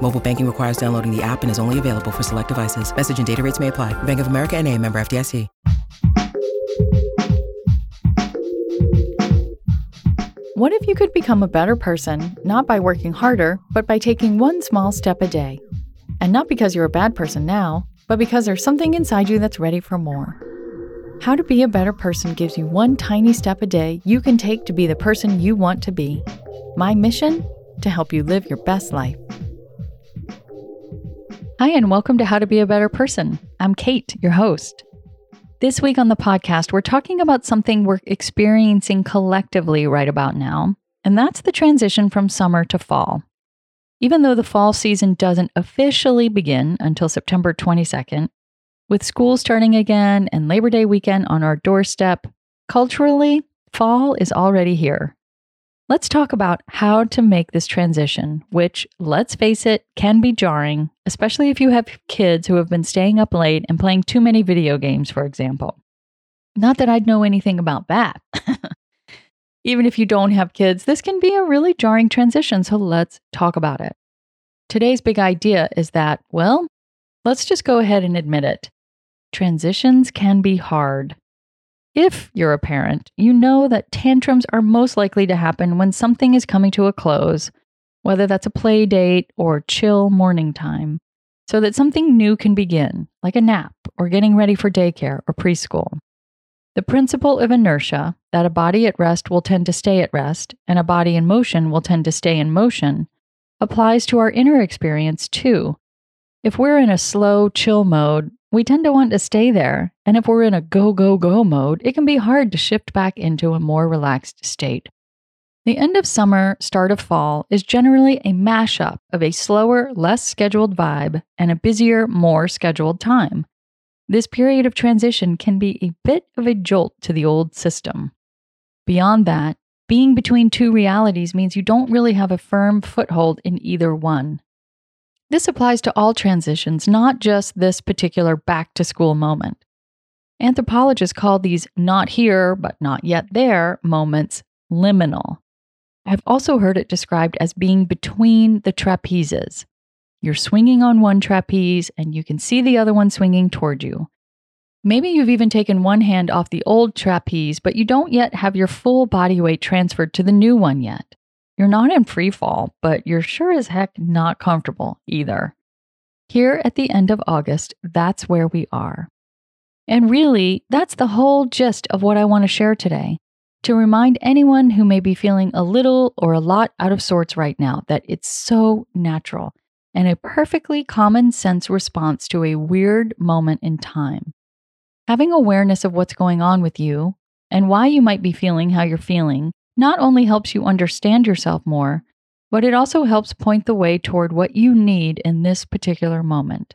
Mobile banking requires downloading the app and is only available for select devices. Message and data rates may apply. Bank of America and a member FDIC. What if you could become a better person, not by working harder, but by taking one small step a day? And not because you're a bad person now, but because there's something inside you that's ready for more. How to Be a Better Person gives you one tiny step a day you can take to be the person you want to be. My mission? To help you live your best life. Hi, and welcome to How to Be a Better Person. I'm Kate, your host. This week on the podcast, we're talking about something we're experiencing collectively right about now, and that's the transition from summer to fall. Even though the fall season doesn't officially begin until September 22nd, with school starting again and Labor Day weekend on our doorstep, culturally, fall is already here. Let's talk about how to make this transition, which, let's face it, can be jarring, especially if you have kids who have been staying up late and playing too many video games, for example. Not that I'd know anything about that. Even if you don't have kids, this can be a really jarring transition, so let's talk about it. Today's big idea is that, well, let's just go ahead and admit it. Transitions can be hard. If you're a parent, you know that tantrums are most likely to happen when something is coming to a close, whether that's a play date or chill morning time, so that something new can begin, like a nap or getting ready for daycare or preschool. The principle of inertia, that a body at rest will tend to stay at rest and a body in motion will tend to stay in motion, applies to our inner experience too. If we're in a slow, chill mode, we tend to want to stay there, and if we're in a go, go, go mode, it can be hard to shift back into a more relaxed state. The end of summer, start of fall is generally a mashup of a slower, less scheduled vibe and a busier, more scheduled time. This period of transition can be a bit of a jolt to the old system. Beyond that, being between two realities means you don't really have a firm foothold in either one. This applies to all transitions, not just this particular back to school moment. Anthropologists call these not here, but not yet there moments liminal. I've also heard it described as being between the trapezes. You're swinging on one trapeze and you can see the other one swinging toward you. Maybe you've even taken one hand off the old trapeze, but you don't yet have your full body weight transferred to the new one yet. You're not in free fall, but you're sure as heck not comfortable either. Here at the end of August, that's where we are. And really, that's the whole gist of what I want to share today. To remind anyone who may be feeling a little or a lot out of sorts right now that it's so natural and a perfectly common sense response to a weird moment in time. Having awareness of what's going on with you and why you might be feeling how you're feeling not only helps you understand yourself more, but it also helps point the way toward what you need in this particular moment.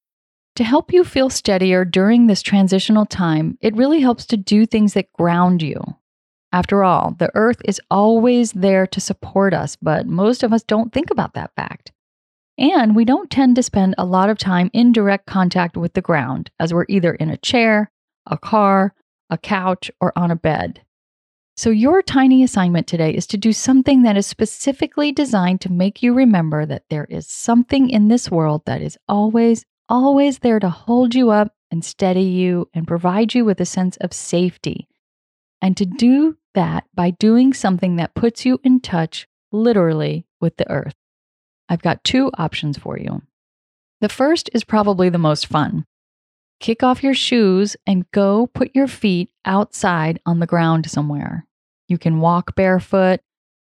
To help you feel steadier during this transitional time, it really helps to do things that ground you. After all, the earth is always there to support us, but most of us don't think about that fact. And we don't tend to spend a lot of time in direct contact with the ground, as we're either in a chair, a car, a couch, or on a bed. So, your tiny assignment today is to do something that is specifically designed to make you remember that there is something in this world that is always always there to hold you up and steady you and provide you with a sense of safety. And to do that by doing something that puts you in touch, literally, with the earth. I've got two options for you. The first is probably the most fun. kick off your shoes and go put your feet outside on the ground somewhere. You can walk barefoot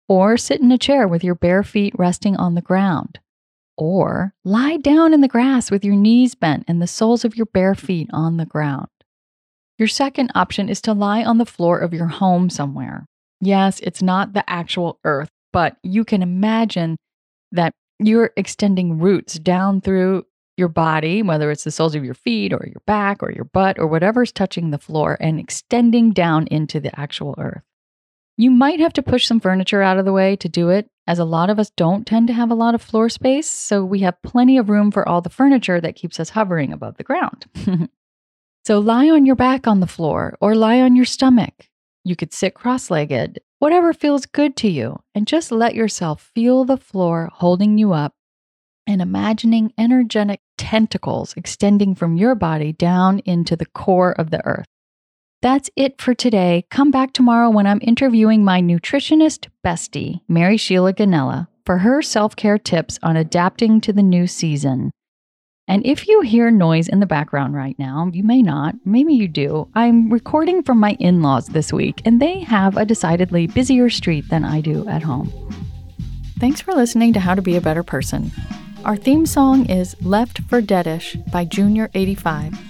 or sit in a chair with your bare feet resting on the ground. Or lie down in the grass with your knees bent and the soles of your bare feet on the ground. Your second option is to lie on the floor of your home somewhere. Yes, it's not the actual earth, but you can imagine that you're extending roots down through your body, whether it's the soles of your feet or your back or your butt or whatever's touching the floor, and extending down into the actual earth. You might have to push some furniture out of the way to do it, as a lot of us don't tend to have a lot of floor space, so we have plenty of room for all the furniture that keeps us hovering above the ground. so lie on your back on the floor or lie on your stomach. You could sit cross legged, whatever feels good to you, and just let yourself feel the floor holding you up and imagining energetic tentacles extending from your body down into the core of the earth. That's it for today. Come back tomorrow when I'm interviewing my nutritionist bestie, Mary Sheila Ganella, for her self care tips on adapting to the new season. And if you hear noise in the background right now, you may not, maybe you do. I'm recording from my in laws this week, and they have a decidedly busier street than I do at home. Thanks for listening to How to Be a Better Person. Our theme song is Left for Deadish by Junior85.